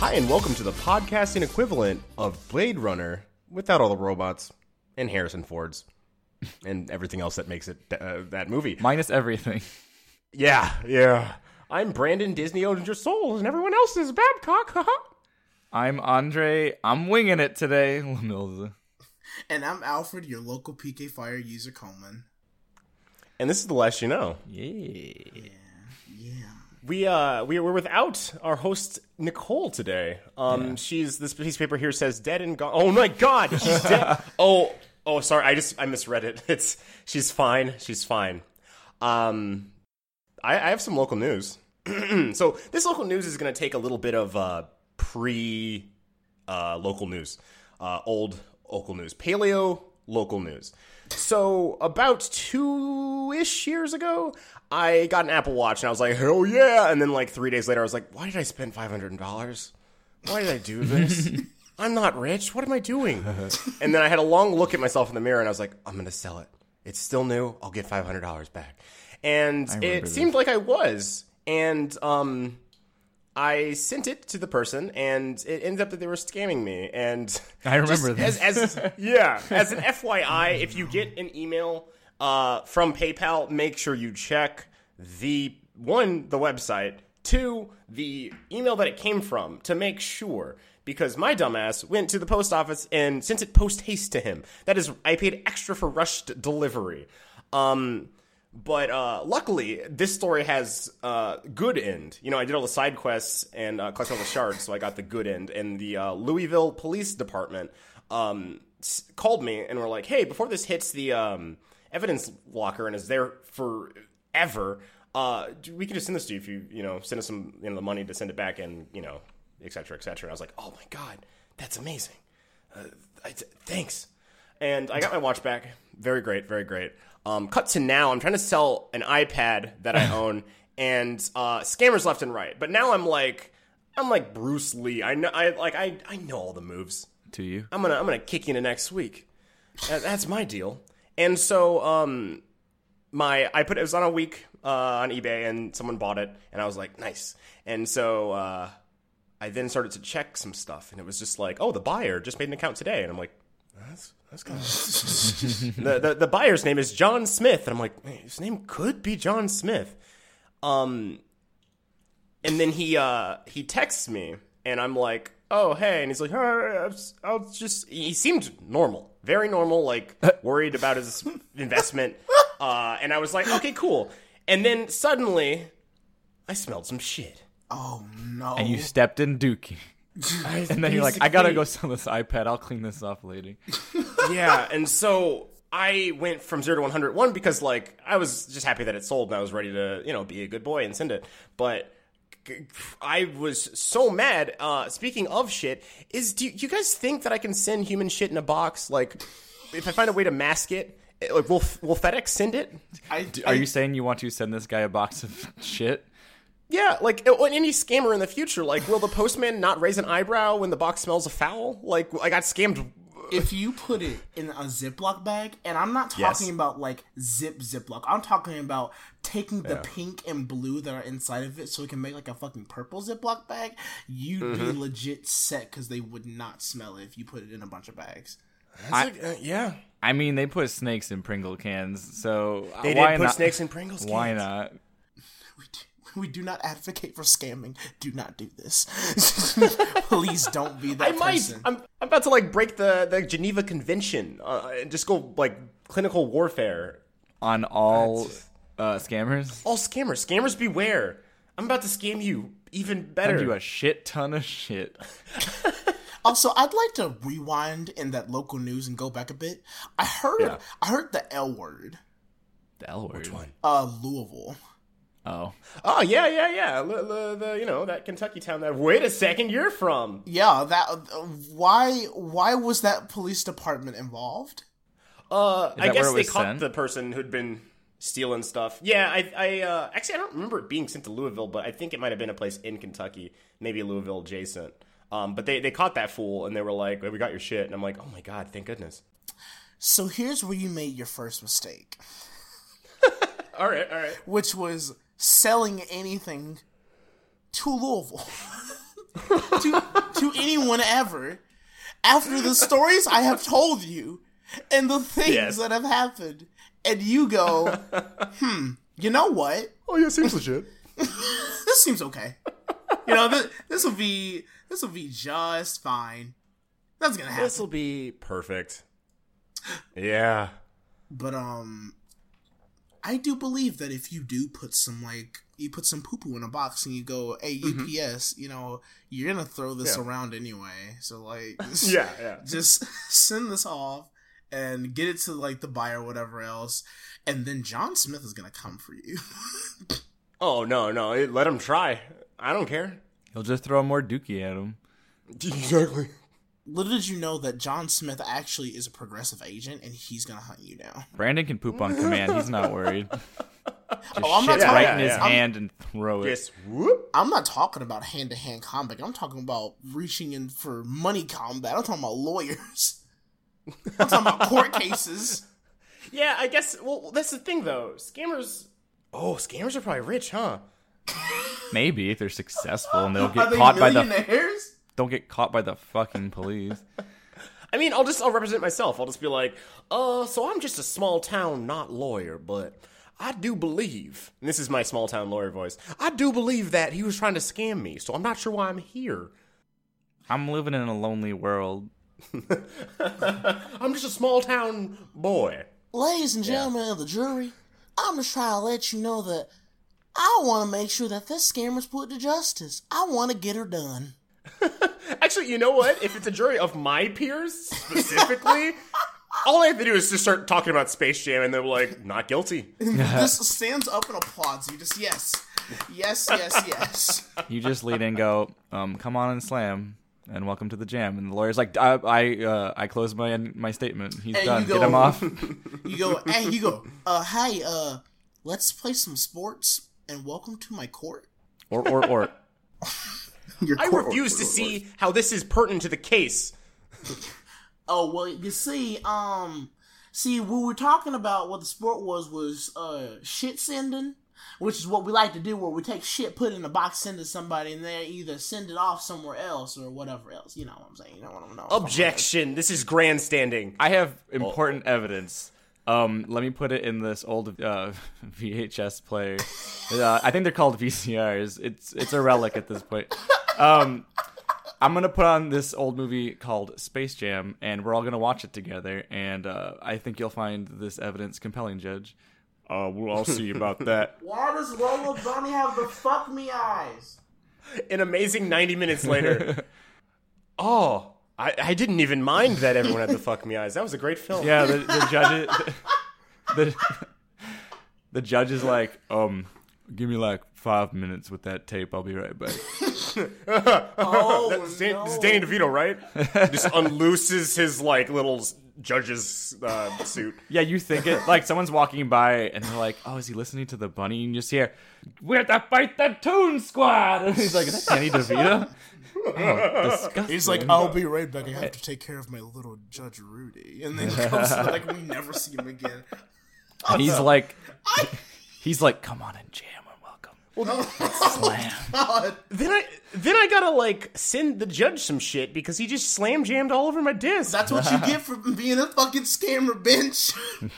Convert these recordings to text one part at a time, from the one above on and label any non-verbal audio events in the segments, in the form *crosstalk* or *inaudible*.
Hi, and welcome to the podcasting equivalent of Blade Runner without all the robots and Harrison Fords and everything else that makes it uh, that movie. minus everything. Yeah, yeah. I'm Brandon Disney owns your souls, and everyone else is Babcock. haha. I'm Andre. I'm winging it today. LaMilza. *laughs* And I'm Alfred, your local PK Fire user Coleman. and this is the less you know. Yeah. Yeah. Yeah. We uh we we're without our host Nicole today. Um, she's this piece of paper here says dead and gone. Oh my God, she's dead. *laughs* oh oh sorry, I just I misread it. *laughs* It's she's fine. She's fine. Um, I, I have some local news. *clears throat* so this local news is going to take a little bit of uh, pre uh, local news, uh, old local news, paleo local news. So about two ish years ago, I got an Apple Watch and I was like, hell yeah! And then like three days later, I was like, why did I spend five hundred dollars? Why did I do this? *laughs* I'm not rich. What am I doing? and then I had a long look at myself in the mirror and I was like, I'm gonna sell it. It's still new. I'll get five hundred dollars back. And it this. seemed like I was. And um, I sent it to the person, and it ended up that they were scamming me. And I remember just As, as *laughs* yeah, as an FYI, if you get an email uh, from PayPal, make sure you check the one the website, two the email that it came from to make sure. Because my dumbass went to the post office and sent it post haste to him. That is, I paid extra for rushed delivery. Um, but uh, luckily, this story has uh, good end. You know, I did all the side quests and uh, collected all the shards, so I got the good end. And the uh, Louisville Police Department um, s- called me and were like, "Hey, before this hits the um, evidence locker and is there forever, uh, we can just send this to you if you you know send us some you know the money to send it back and you know et cetera, et cetera." I was like, "Oh my god, that's amazing! Uh, thanks." and I got my watch back. Very great, very great. Um, cut to now, I'm trying to sell an iPad that I *laughs* own, and uh, scammers left and right. But now I'm like, I'm like Bruce Lee. I know, I like, I, I know all the moves. To you. I'm gonna, I'm gonna kick you into next week. That, that's my deal. And so, um, my I put it was on a week uh, on eBay, and someone bought it, and I was like, nice. And so, uh, I then started to check some stuff, and it was just like, oh, the buyer just made an account today, and I'm like, that's that's kind of *laughs* the, the the buyer's name is John Smith, and I'm like, "Man, his name could be John Smith. Um, and then he uh he texts me, and I'm like, oh hey, and he's like, oh, I'll just. He seemed normal, very normal, like *laughs* worried about his investment. Uh, and I was like, okay, cool. And then suddenly, I smelled some shit. Oh no. And you stepped in Dookie. And then you're like, I gotta go sell this iPad. I'll clean this up later. *laughs* yeah, and so I went from zero to one hundred one because like I was just happy that it sold and I was ready to you know be a good boy and send it, but. I was so mad. Uh, speaking of shit, is do you, you guys think that I can send human shit in a box? Like, if I find a way to mask it, like, will will FedEx send it? I, Are I- you saying you want to send this guy a box of *laughs* shit? Yeah, like any scammer in the future, like, will the postman not raise an eyebrow when the box smells of foul? Like, I got scammed. if you put it in a Ziploc bag, and I'm not talking Yes. about like zip Ziploc, I'm talking about taking the pink and blue that are inside of it so it can make like a fucking purple Ziploc bag, you'd Mm-hmm. be legit set because they would not smell it if you put it in a bunch of bags. That's like, uh, yeah, I mean, they put snakes in Pringle cans, so they why did put not? snakes in Pringles. Why cans. not? *laughs* We do, not advocate for scamming. Do not do this. *laughs* Please don't be that I might. person. I'm, I'm about to like break the the Geneva Convention uh, and just go like clinical warfare. On all uh, scammers? All scammers, scammers beware. I'm about to scam you even better. Send you a shit ton of shit. *laughs* Also, I'd like to rewind in that local news and go back a bit. I heard Yeah. I heard the L word. The L word. Which one? Uh, Louisville. Oh. Oh yeah, yeah, yeah. L- l- the you know that Kentucky town that. Wait a second, you're from. Yeah, that. Uh, why? Why was that police department involved? Uh, I guess they caught sent? the person who'd been stealing stuff. Yeah, I, I uh, actually I don't remember it being sent to Louisville, but I think it might have been a place in Kentucky, maybe Louisville adjacent. Um, but they they caught that fool and they were like, "We got your shit," and I'm like, "Oh my god, thank goodness." So here's where you made your first mistake. *laughs* all right, all right. Which was selling anything to Louisville. *laughs* to to anyone ever. After the stories I have told you and the things yes. that have happened, and you go, *laughs* hmm, you know what? Oh yeah, seems legit. *laughs* this seems okay. You know, this this will be this will be just fine. That's gonna happen. This will be perfect. Yeah. But um I do believe that if you do put some like you put some poo poo in a box and you go, "Hey UPS," mm-hmm. you know, you're gonna throw this yeah. around anyway. So like, *laughs* just, yeah, yeah, just send this off and get it to like the buyer, whatever else, and then John Smith is gonna come for you. *laughs* oh no, no, let him try. I don't care. He'll just throw more dookie at him. *laughs* Exactly. Little did you know that John Smith actually is a progressive agent, and he's gonna hunt you down. Brandon can poop on command. He's not worried. *laughs* Just oh, I'm not talking, right yeah, in his yeah. hand I'm, and throw it. Just whoop. I'm not talking about hand to hand combat. I'm talking about reaching in for money combat. I'm talking about lawyers. I'm talking about court *laughs* cases. Yeah, I guess. Well, that's the thing, though. Scammers. Oh, scammers are probably rich, huh? Maybe if they're successful and they'll *laughs* get caught by the. Don't get caught by the fucking police. *laughs* I mean, I'll just I'll represent myself. I'll just be like, uh, so I'm just a small town not lawyer, but I do believe, and this is my small town lawyer voice. I do believe that he was trying to scam me, so I'm not sure why I'm here. I'm living in a lonely world. *laughs* I'm just a small town boy. Ladies and gentlemen yeah. of the jury, I'm just trying to let you know that I want to make sure that this scammer's put to justice. I want to get her done. *laughs* Actually, you know what? If it's a jury of my peers specifically, all I have to do is just start talking about Space Jam, and they're like, "Not guilty." just stands up and applauds you. Just yes, yes, yes, yes. You just lead and go, um, "Come on and slam." And welcome to the jam. And the lawyer's like, I, I, uh, I closed my my statement. He's and done. Go, Get him off. *laughs* You go, hey, you go. Uh, hi. Uh, let's play some sports. And welcome to my court. Or or or. *laughs* I refuse to see how this is pertinent to the case. *laughs* oh well, you see, um, see, we were talking about, what the sport was, was uh shit sending, which is what we like to do, where we take shit, put it in a box, send it to somebody, and they either send it off somewhere else or whatever else. You know what I'm saying? You know what I'm saying? Objection! This is grandstanding. I have important oh. evidence. Um, let me put it in this old uh, *laughs* VHS player. Uh, I think they're called VCRs. It's it's a relic at this point. Um, I'm gonna put on this old movie called Space Jam, and we're all gonna watch it together. And uh, I think you'll find this evidence compelling, Judge. Uh, we'll all see about *laughs* that. Why does Lola Bunny have the fuck me eyes? An amazing 90 minutes later. *laughs* oh, I, I didn't even mind that everyone had the fuck me eyes. That was a great film. Yeah, the, the judge, the, the, the judge is like, um, give me like five minutes with that tape. I'll be right back. *laughs* oh, That's Dan, no. Danny DeVito, right? Just unlooses his like little judge's uh, suit. *laughs* Yeah, you think it like someone's walking by and they're like, "Oh, is he listening to the bunny?" And you just hear, "We're to fight the Tune Squad." *laughs* And he's like, "Is that Danny DeVito?" Oh, He's like, I'll be right back. I have to take care of my little Judge Rudy, and then he comes like we never see him again. And he's like, he's like, come on and jam and welcome. Well, oh. slam. *laughs* God. Then I then I gotta like send the judge some shit because he just slam jammed all over my disc. That's what you *laughs* get for being a fucking scammer bench. *laughs*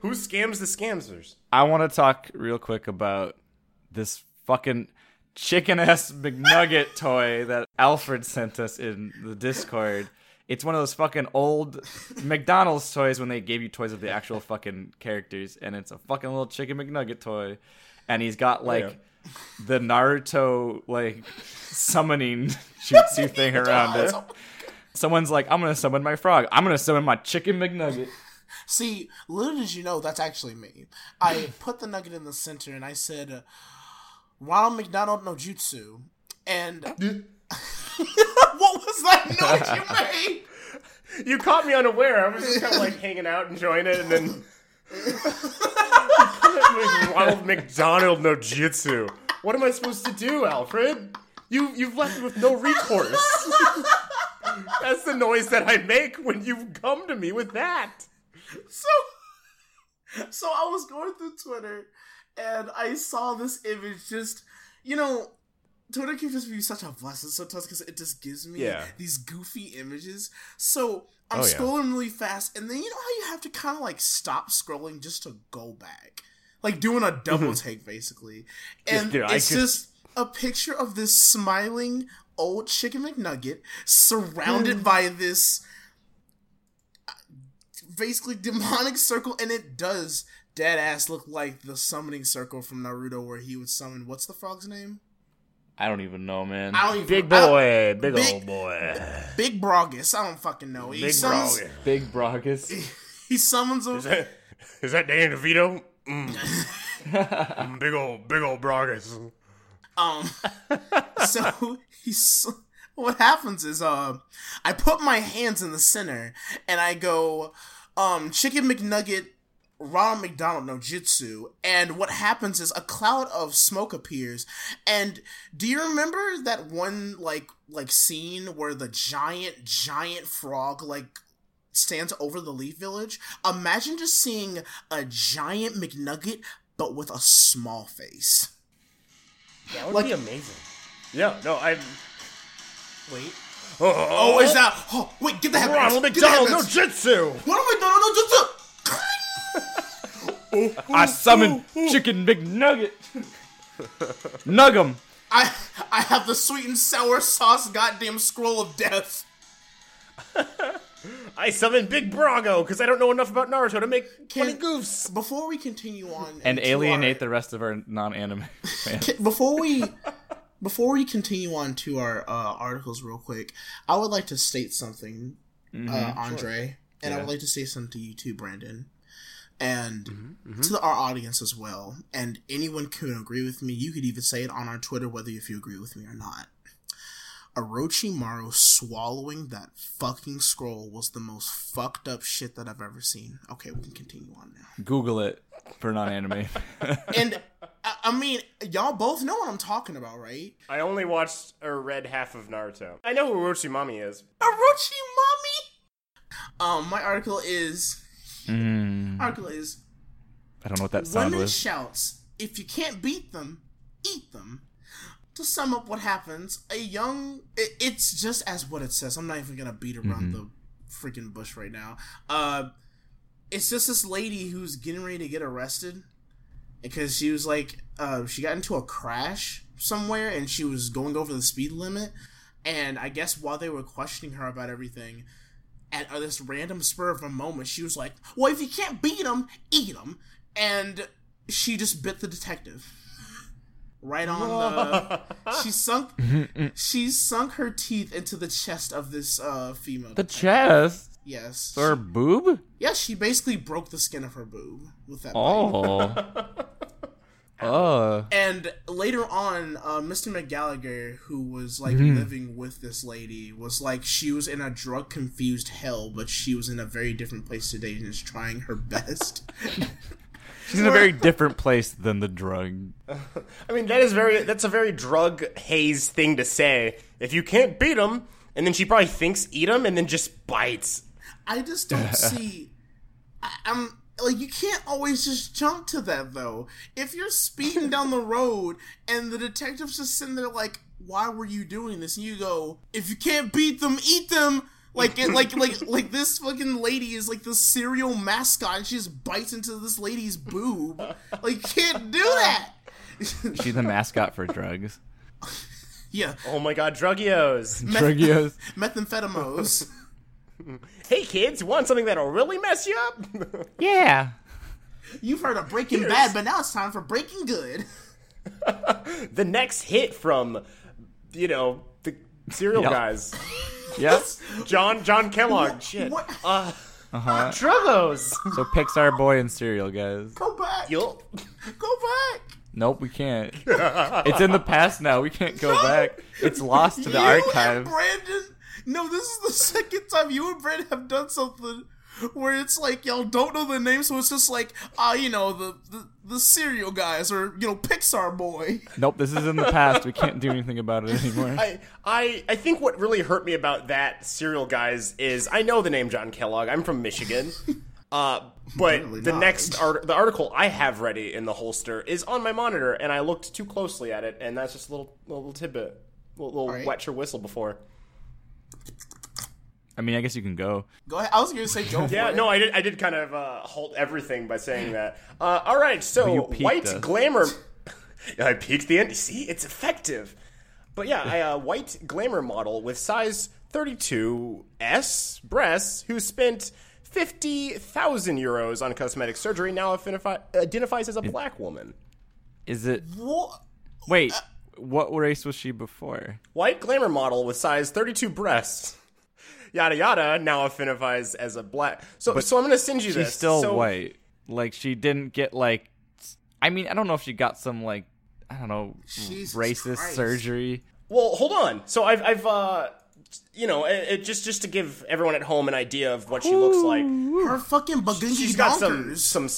Who scams the scamsters? I want to talk real quick about this fucking chicken ass McNugget toy that Alfred sent us in the Discord. It's one of those fucking old McDonald's toys when they gave you toys of the actual fucking characters, and it's a fucking little chicken McNugget toy, and he's got like yeah. the Naruto like summoning *laughs* jutsu thing around it. *laughs* Oh Someone's like, I'm gonna summon my frog. I'm gonna summon my chicken McNugget. See, little did you know that's actually me. I *laughs* put the nugget in the center and I said, Ronald McDonald no jutsu. And *laughs* what was that noise you made? You caught me unaware. I was just kind of like hanging out, enjoying it, and then *laughs* Ronald McDonald no jutsu. What am I supposed to do, Alfred? You you've left me with no recourse. *laughs* That's the noise that I make when you come to me with that. So, so I was going through Twitter and I saw this image just, you know, Twitter can just be such a blessing sometimes because it just gives me Yeah. these goofy images. So I'm Oh, yeah. scrolling really fast, and then you know how you have to kind of like stop scrolling just to go back, like doing a double take basically. And dude, it's could- just a picture of this smiling old chicken McNugget surrounded by this uh, basically demonic circle, and it does dead ass look like the summoning circle from Naruto where he would summon what's the frog's name? I don't even know, man. I don't even Big I don't- boy, big, Big- old boy. Big Brogus. I don't fucking know. He Big summons, bro. Big Brogus. *laughs* He summons him. Is that, is that Danny DeVito? Mm. *laughs* Mm, big old, big old Brogus. Um, so he's what happens is uh, I put my hands in the center and I go, um, Chicken McNugget, Ronald McDonald no Jutsu, and what happens is a cloud of smoke appears. And do you remember that one like like scene where the giant giant frog like stands over the Leaf Village? Imagine just seeing a giant McNugget but with a small face. That would Like- be amazing. Yeah, no, I. Wait. Oh, Oh, is that? Oh, wait, get the headbands. Ronald Get the McDonald no headbands. jutsu. Ronald McDonald no jutsu. I summon Chicken McNugget. Nug 'em. I I have the sweet and sour sauce goddamn scroll of death. *laughs* I summon Big Brago because I don't know enough about Naruto to make funny Can- goofs. Before we continue on And alienate our- the rest of our non-anime *laughs* fans. before we before we continue on to our uh, articles real quick, I would like to state something, uh, Andre, and I would like to say something to you too, Brandon, and to the, our audience as well. And anyone can agree with me. You could even say it on our Twitter, whether if you agree with me or not. Orochimaru swallowing that fucking scroll was the most fucked up shit that I've ever seen. Okay, we can continue on now. Google it for non-anime. *laughs* And I, I mean, y'all both know what I'm talking about, right? I only watched or read half of Naruto. I know who Orochimami is. Orochi mommy. Um, my article is Mm, I don't know what that sound women was. shouts if you can't beat them, eat them. To sum up what happens, a young it, it's just as what it says. I'm not even gonna beat around the freaking bush right now. Uh, it's just this lady who's getting ready to get arrested because she was like, uh, she got into a crash somewhere and she was going over the speed limit. And I guess while they were questioning her about everything, at uh, this random spur of a moment, she was like, "Well, if you can't beat them, eat them," and she just bit the detective right on the. She sunk. *laughs* she sunk her teeth into the chest of this uh, female. The detective. chest Yes. Her boob? Yeah, she basically broke the skin of her boob with that. bite. Oh. *laughs* Oh. And later on, uh, Mr. McGallagher, who was like Mm-hmm. living with this lady, was like she was in a drug confused hell, but she was in a very different place today and is trying her best. *laughs* She's in a very different place than the drug. *laughs* I mean, that is very. That's a very drug haze thing to say. If you can't beat them, and then she probably thinks eat them, and then just bites. I just don't *laughs* see. I, I'm like you can't always just jump to that though. If you're speeding *laughs* down the road and the detective's just sitting there like, "Why were you doing this?" and you go, "If you can't beat them, eat them." Like it, like like *laughs* like this fucking lady is like the serial mascot, and she just bites into this lady's boob. Like you can't do that. She's the mascot for drugs. *laughs* Yeah, Oh my god, drugios! Drugios. methamphetamines. *laughs* hey kids, want something that'll really mess you up? *laughs* Yeah. You've heard of Breaking Bad, but now it's time for Breaking Good. *laughs* the next hit from, you know, the cereal Yeah. guys. Yes. John John Kellogg. Shit. What? Uh, Uh huh. Drugos. So Pixar boy and cereal, guys. Go back. Yup. Go back. Nope, we can't. it's in the past now. We can't go back. It's lost to the you archives. And Brandon. No, this is the *laughs* second time you and Brandon have done something where it's like y'all don't know the name, so it's just like ah, you know the, the the cereal guys or you know Pixar boy. Nope, this is in the past. We can't do anything about it anymore. I, I I think what really hurt me about that cereal guys is I know the name John Kellogg. I'm from Michigan. *laughs* Uh, but Apparently the not. next art, the article I have ready in the holster is on my monitor, and I looked too closely at it, and that's just a little little tidbit, little, little Alright. wet your whistle before. I mean, I guess you can go. Go ahead. I was gonna say go *laughs* for Yeah, it. no, I did. I did kind of uh, halt everything by saying that. Uh, all right, so white us. glamour. *laughs* I peaked the end. See, it's effective. But yeah, a uh, white glamour model with size 32s breasts who spent 50,000 euros on cosmetic surgery now identify- identifies as a black woman. Is it? What? Wait, what race was she before? White glamour model with size 32 breasts. Yada yada now identifies as a black. So, so I'm gonna send you She's this. still So- white. Like she didn't get like. I mean, I don't know if she got some like I don't know Jesus racist Christ. surgery. Well, hold on. So I've, I've, uh, you know, it, it just just to give everyone at home an idea of what she looks like. Her fucking bagungi She's got some, some,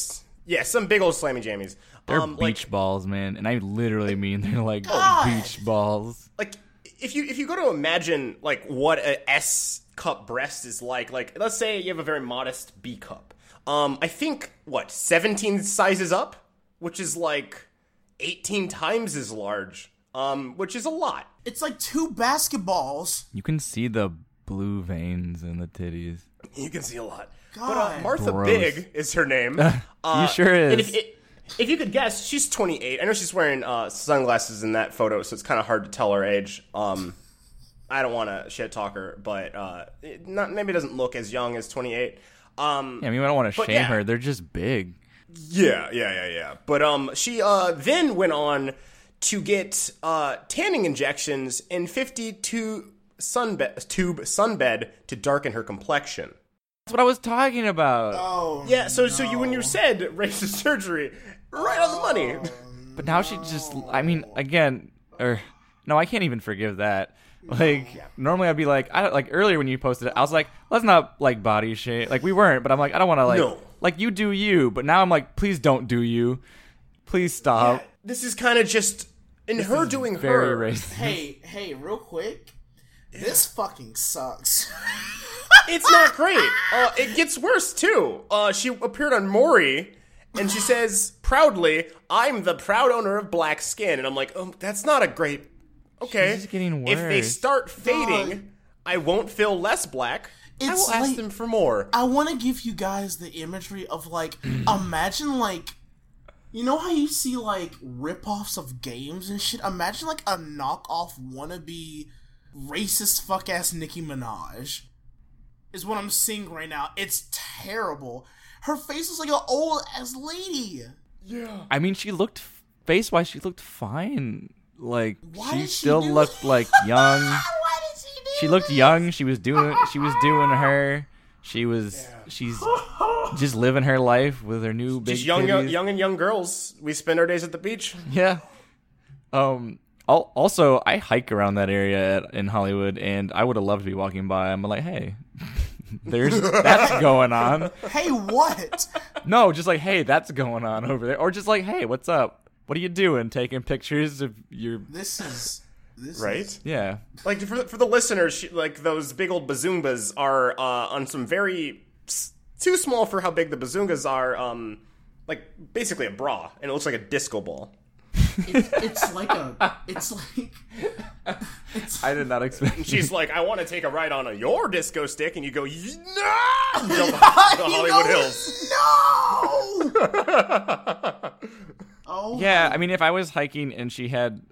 yeah, some big old slammy jammies. They're um, beach like, balls, man, and I literally mean they're like *laughs* God. beach balls. like if you if you go to imagine like what a S cup breast is like, like let's say you have a very modest B cup. Um, I think what 17 sizes up, which is like 18 times as large. Um, which is a lot. It's like two basketballs. You can see the blue veins in the titties. You can see a lot. But uh, Martha Gross. Big is her name. *laughs* Uh, sure and is. If, if you could guess, she's 28. I know she's wearing uh, sunglasses in that photo, so it's kind of hard to tell her age. Um, I don't want to shit talk her, but uh, it not, maybe doesn't look as young as 28. Um, Yeah, I mean, I don't want to shame yeah. her. They're just big. yeah, yeah, yeah, yeah. But um, she uh, then went on to get uh, tanning injections and 52 sunbed tube sunbed to darken her complexion. That's what I was talking about. Oh. Yeah, so so you when you said racist surgery, right on the money. But now she just, I mean, again, or no, I can't even forgive that. Like normally I'd be like, I don't, like earlier when you posted it, I was like, let's not like body shame. Like we weren't, but I'm like, I don't want to like, No. like you do you. But now I'm like, please don't do you. Please stop. This is kind of just in her doing Very her. racist. Hey, hey, real quick. This fucking sucks. It's not great. Uh, it gets worse too. Uh, she appeared on Maury, and she says proudly, "I'm the proud owner of black skin." And I'm like, oh, that's not a great. Okay, She's getting if they start fading, Dog. I won't feel less black. I It's will ask like- them for more. I want to give you guys the imagery of like, *clears throat* imagine like, you know how you see like rip-offs of games and shit. Imagine like a knockoff wannabe racist fuck ass Nicki Minaj. Is what I'm seeing right now. It's terrible. Her face is like an old ass lady. Yeah. I mean, she looked face wise, she looked fine. Like Why she did she still do- looked like *laughs* young. Why did she do she looked this? young. She was doing. She was doing her. She was. She's *laughs* just living her life with her new big Just young, young, young and young girls. We spend our days at the beach. Yeah. Um. al- Also, I hike around that area at, in Hollywood, and I would have loved to be walking by. I'm like, hey, *laughs* there's that's going on. Hey, what? No, just like, hey, that's going on over there, or just like, hey, what's up? What are you doing? Taking pictures of your this is this Right? Is, yeah. Like for the, for the listeners, she, like those big old bazoombas are uh, on some very s- too small for how big the bazoombas are. Um, like basically a bra, and it looks like a disco ball. It's, it's like a. It's like. *laughs* It's I did not expect. She's like, I want to take a ride on a your disco stick, and you go, *laughs* no, jump off the Hollywood know- Hills. No. *laughs* oh. Yeah, I mean, if I was hiking and she had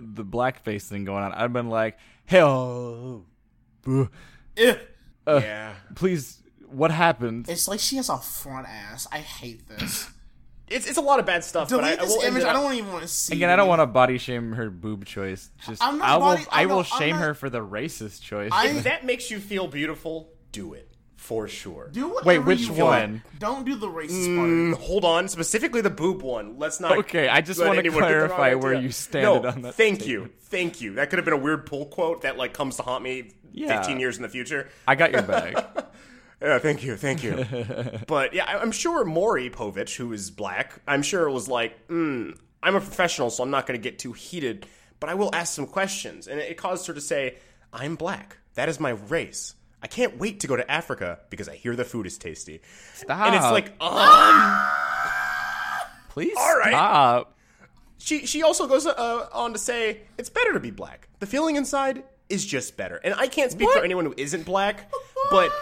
the blackface thing going on, I'd been like, hell, uh, Eh. Yeah, please, what happened? It's like she has a front ass. I hate this. It's it's a lot of bad stuff. Delete but I, I this will end image. I don't even want to see. Again, I don't want to body shame her boob choice. Just I'm not I will, body- I I'm will not- shame not- her for the racist choice. I- If that makes you feel beautiful, do it. for sure. Do whatever Wait, which you want. one? Don't do the racist Mm, part. hold on, specifically the boob one. Let's not. Okay, I just wanna anyone get the wrong clarify where you stand no, on that Thank you, thank you. That could have been a weird pull quote that like comes to haunt me Yeah. 15 years in the future. I got your bag. *laughs* Yeah, thank you, thank you. *laughs* but yeah, I'm sure Maury Povich, who is black, I'm sure was like, mm, I'm a professional, so I'm not going to get too heated, but I will ask some questions. And it caused her to say, I'm black. That is my race. I can't wait to go to Africa because I hear the food is tasty. Stop. And it's like, um, *laughs* please all right. stop. she she also goes uh, on to say it's better to be black. The feeling inside is just better. And I can't speak for anyone who isn't black, but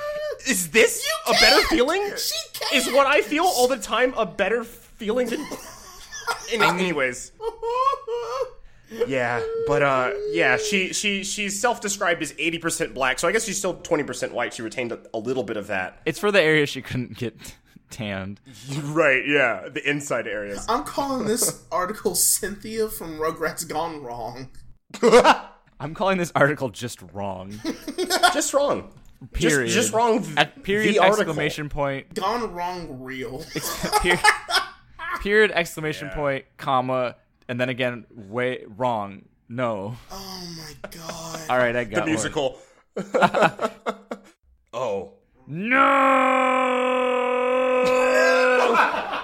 is this You a better feeling? She Is can't. what I feel all the time a better feeling than *laughs* in, anyways. Yeah, but uh yeah, she she she's self-described as 80% black. So I guess she's still 20% white. She retained a, a little bit of that. It's for the area she couldn't get *laughs* tanned. *laughs* Right, yeah, the inside areas. I'm calling this article Cynthia from Rugrats Gone Wrong. I'm calling this article just wrong. just wrong. Period. Just, just wrong. At period the exclamation point. Gone Wrong Real. Period, *laughs* period exclamation point comma and then again way wrong. No. Oh my god. All right, I got it. the musical. *laughs* oh. No. *laughs*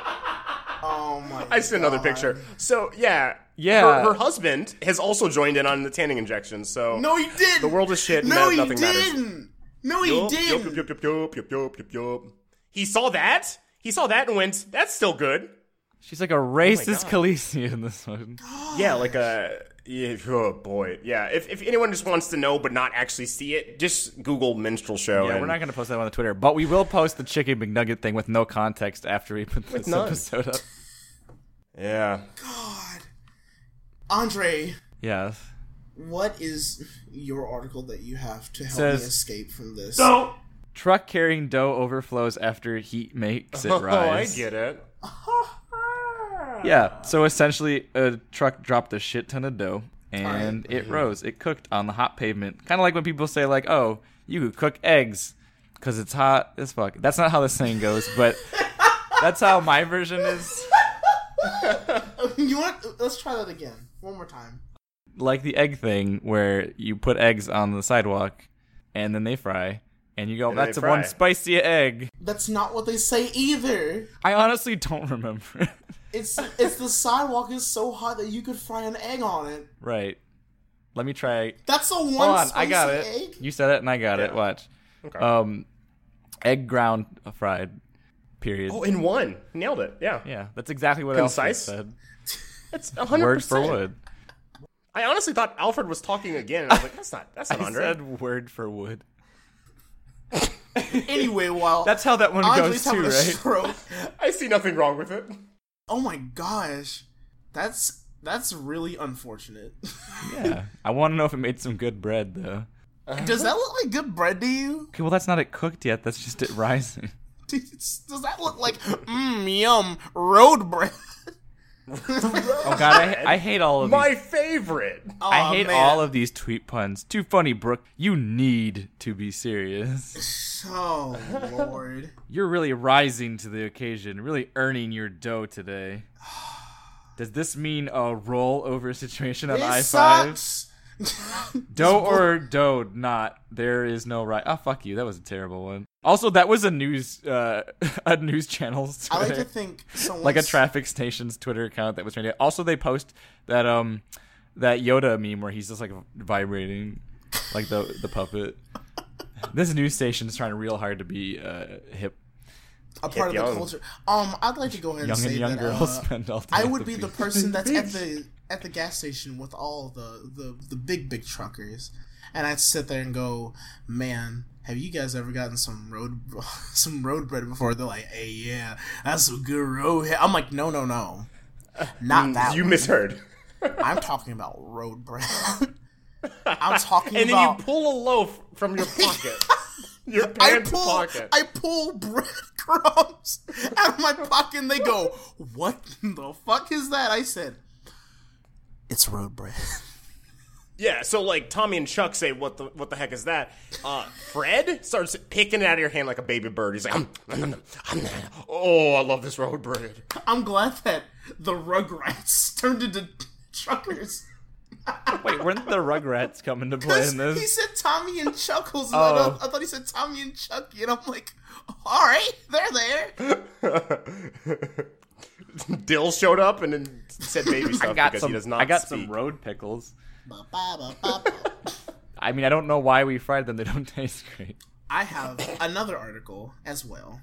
Oh my I see another picture. So yeah, Yeah. Her, her husband has also joined in on the tanning injections. So No, he didn't. The world is shit and No, no- he nothing matters. Didn't. No, he Yup, didn't. yup, yup, yup, yup, yup, yup, yup, yup. He saw that. He saw that and went, "That's still good." She's like a oh racist Khaleesi in this one. Yeah, like a. Yeah, oh boy, yeah. If, if anyone just wants to know but not actually see it, just Google minstrel show. Yeah, and we're not going to post that on the Twitter, but we will post the chicken McNugget thing with no context after we put this none. episode up. Yeah. God. Andre, Yes. What is your article that you have to help Says- me escape from this? Truck carrying dough overflows after heat makes it rise. Oh, I get it. *laughs* Yeah, so essentially, a truck dropped a shit ton of dough, and it rose. It cooked on the hot pavement. Kind of like when people say, like, oh, you could cook eggs because it's hot as fuck. That's not how the saying goes, but *laughs* that's how my version is. *laughs* You want? Let's try that again. One more time. Like the egg thing, where you put eggs on the sidewalk, and then they fry, and you go, And they that's a fry. one spicy egg. That's not what they say either. I honestly don't remember. *laughs* It's it's the sidewalk is so hot that you could fry an egg on it. right. Let me try. That's a one Hold on, spicy I got it. egg. You said it, and I got it. Watch. Okay. Um, egg ground fried. Period. oh, in one, nailed it. Yeah, Yeah, that's exactly what Concise? Alfred it's said. hundred Word for word. I honestly thought Alfred was talking again, and I was like, "That's not. That's not I Andre." said word for wood. *laughs* Anyway, while That's how that one Andre's goes too, having a right? stroke. *laughs* I see nothing wrong with it. Oh my gosh, that's that's really unfortunate. *laughs* Yeah. I want to know if it made some good bread though. Does that look like good bread to you? Okay, well that's not it cooked yet. That's just it rising. Does that look like mmm yum road bread? Oh god, I, *laughs* I hate all of My these. favorite. I hate man. all of these tweet puns. Too funny, Brooke. You need to be serious. Oh lord. You're really rising to the occasion, really earning your dough today. Does this mean a rollover situation on I *laughs* This five? Dough or dough not. There is no right. Oh fuck you. That was a terrible one. Also, that was a news uh *laughs* a news channel's I like to think someone like a traffic station's Twitter account that was trying to. Also, they post that um that Yoda meme where he's just like vibrating like the the puppet. *laughs* This news station is trying real hard to be uh, hip. a part of young. the culture. Um, I'd like to go ahead and Young say and young that girls uh, spend all I would be the person that's at *laughs* the at the gas station with all the the the big big truckers, and I'd sit there and go, "Man, have you guys ever gotten some road *laughs* some road bread before?" They're like, "Hey, yeah, that's some good road." he-" I'm like, "No, no, no, not mm, that." You one. misheard. *laughs* I'm talking about road bread. *laughs* I'm talking about And then you pull a loaf from your pocket. your I pants pull, pocket. I pull breadcrumbs out of my pocket, and they go, "What the fuck is that?" I said, "It's road bread." Yeah, so like Tommy and Chuck say, "What the what the heck is that?" Uh, Fred starts picking it out of your hand like a baby bird. He's like, "I'm, I'm, I'm, oh, I love this road bread." I'm glad that the Rugrats turned into truckers. Wait, weren't the Rugrats come into play in this? He said Tommy and Chuckles. And Oh. I, thought- I thought he said Tommy and Chucky, and I'm like, all right, they're there. *laughs* Dill showed up and then said baby *laughs* stuff I got because some. he does not I got speak. some road pickles. *laughs* I mean, I don't know why we fried them. They don't *laughs* taste great. I have another article as well.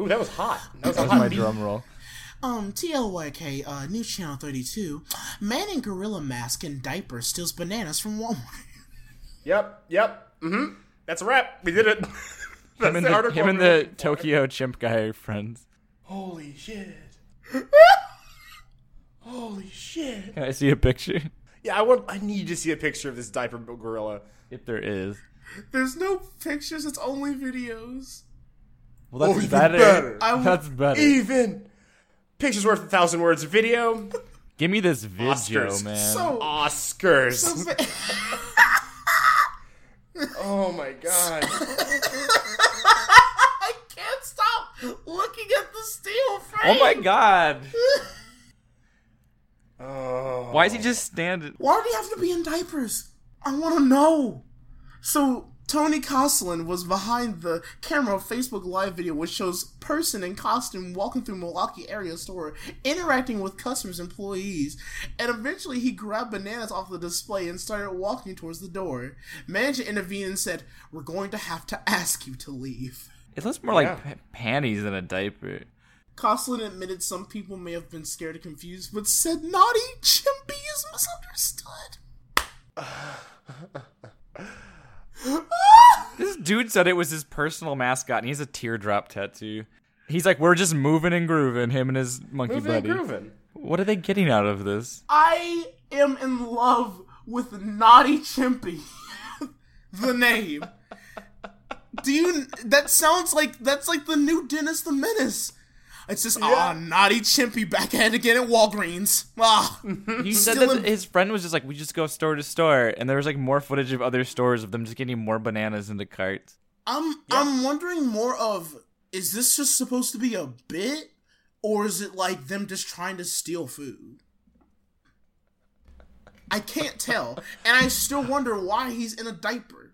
Ooh, that was hot. That was, that was hot my beat. drum roll. Um, TLYK, uh, News Channel 32. Man in gorilla mask and diaper steals bananas from Walmart. Yep, yep. Mm hmm. That's a wrap. We did it. *laughs* That's Him and the the, him and the. Tokyo chimp guy are friends. Holy shit. *laughs* Holy shit. Can I see a picture? Yeah, I want. I need to see a picture of this diaper gorilla. If there is. There's no pictures, it's only videos. Well, that's Oh, better. better. I w- *laughs* That's better. Even. Pictures worth a thousand words. Video. Give me this video, Oscars. man. So, Oscars. so fa- oh my god. *laughs* I can't stop looking at the steel frame. oh my god. *laughs* Oh. Why is he just standing? Why do you have to be in diapers? I want to know. So Tony Coslin was behind the camera of Facebook Live video, which shows person in costume walking through Milwaukee area store, interacting with customers, employees, and eventually he grabbed bananas off the display and started walking towards the door. Manager intervened and said, "We're going to have to ask you to leave." It looks more like Yeah. pa- panties than a diaper. Coslin admitted some people may have been scared or confused, but said naughty Chimpy is misunderstood. *laughs* This dude said it was his personal mascot, and he has a teardrop tattoo. He's like, we're just moving and grooving, him and his monkey Moving and buddy. grooving. What are they getting out of this? I am in love with Naughty Chimpy. *laughs* the name. Do you? That sounds like that's like the new Dennis the Menace. It's just ah, Naughty Chimpy back at it again at Walgreens. Ah, *laughs* He said that his friend was just like, we just go store to store, and there was like more footage of other stores of them just getting more bananas into carts. I'm I'm wondering more of is this just supposed to be a bit, or is it like them just trying to steal food? I can't tell, and I still wonder why he's in a diaper.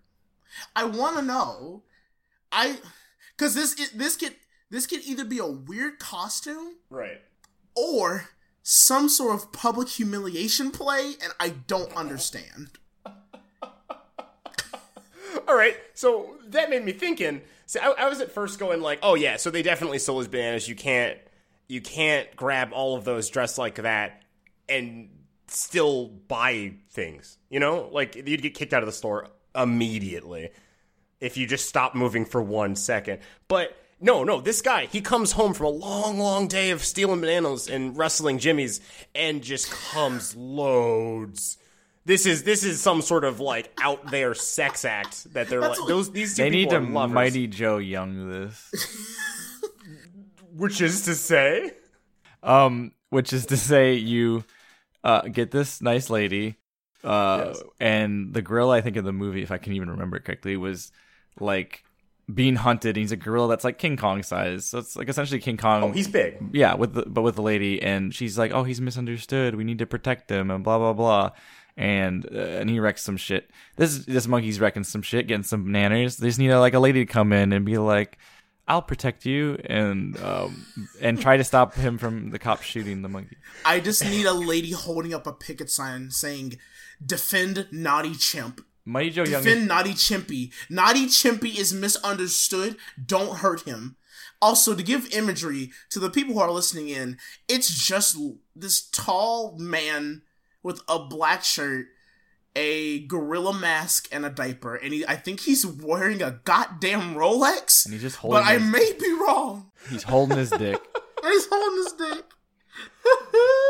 I want to know. I because this this could this could either be a weird costume Right. or some sort of public humiliation play, and I don't understand. *laughs* All right, so that made me thinking. So I, I was at first going like, "Oh yeah, so they definitely stole his bananas. You can't, you can't grab all of those dressed like that and still buy things. You know, like you'd get kicked out of the store immediately if you just stop moving for one second. But no, no, this guy, he comes home from a long, long day of stealing bananas and wrestling Jimmy's and just comes loads. This is this is some sort of like out there sex act that they're like those these two They need to are lovers, Mighty Joe Young this. which is to say, um, which is to say, you uh, get this nice lady, uh, Yes. and the gorilla, I think in the movie, if I can even remember it correctly, was like being hunted. And he's a gorilla that's like King Kong size, so it's like essentially King Kong. oh, he's big. yeah, with the, but with the lady, and she's like, "Oh, he's misunderstood. We need to protect him," and blah blah blah. And uh, and he wrecks some shit. This this monkey's wrecking some shit, getting some bananas. They just need a, like a lady to come in and be like, "I'll protect you," and um and try to stop him from the cops shooting the monkey. I just need a lady holding up a picket sign saying, "Defend Naughty Chimp." Mighty Joe Young. Defend Naughty Chimpy. Naughty Chimpy is misunderstood. Don't hurt him. Also, to give imagery to the people who are listening in, it's just this tall man with a black shirt, a gorilla mask, and a diaper. And he, I think he's wearing a goddamn Rolex. And he's just holding But I may be wrong. He's holding his dick. *laughs* He's holding his dick.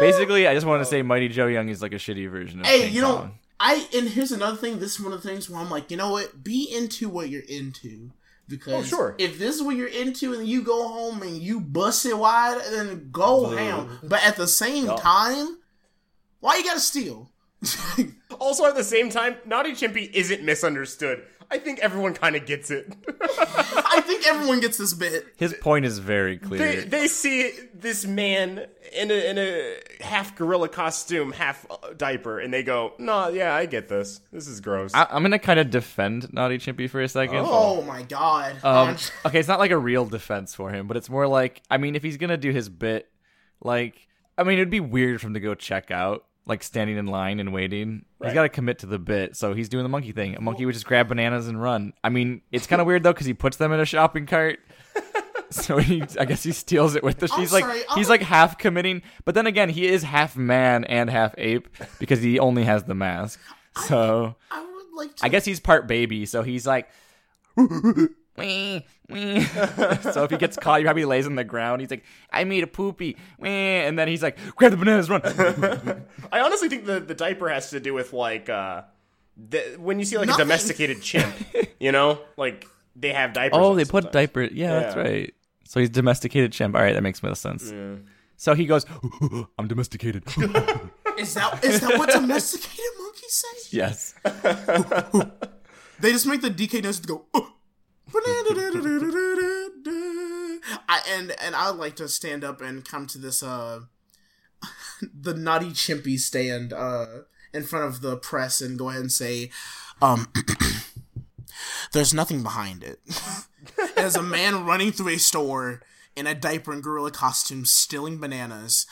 Basically, I just want to say Mighty Joe Young is like a shitty version of Hey, King you know, Kong. I and here's another thing. This is one of the things where I'm like, you know what? Be into what you're into. Oh, because Oh, sure. if this is what you're into and you go home and you bust it wide, then go ham. But at the same time, why you gotta steal? *laughs* Also, at the same time, Naughty Chimpy isn't misunderstood. I think everyone kind of gets it. I think everyone gets this bit. His point is very clear. they, they see this man in a, in a half gorilla costume, half uh, diaper, and they go, "No, yeah, I get this. This is gross." I, I'm gonna kind of defend Naughty Chimpy for a second. Oh my god. Um, *laughs* okay, it's not like a real defense for him, but it's more like I mean, if he's gonna do his bit, like I mean, it'd be weird for him to go check out, like standing in line and waiting. He's got to commit to the bit, so he's doing the monkey thing. A monkey would just grab bananas and run. I mean, it's kind of weird though because he puts them in a shopping cart. *laughs* So he, I guess he steals it with the. I'm He's like sorry, he's I'm- like half committing, but then again, he is half man and half ape because he only has the mask. So I would like to. I guess he's part baby, so he's like. "Wee, *laughs* wee." so if he gets caught, he probably lays on the ground. He's like, "I made a poopy," wee," and then he's like, "Grab the bananas, run!" *laughs* I honestly think the, the diaper has to do with like uh, the, when you see like Nothing. a domesticated chimp, you know, like they have diapers. oh, on they put sometimes. diaper. Yeah, that's right. So he's domesticated chimp. All right, that makes more sense. So he goes, "I'm domesticated." *laughs* Is that is that what domesticated monkeys say? yes. They just make the DK notes go. I and and I would like to stand up and come to this uh *laughs* the naughty chimpy stand uh in front of the press and go ahead and say um *clears throat* there's nothing behind it. *laughs* As a man running through a store in a diaper and gorilla costume stealing bananas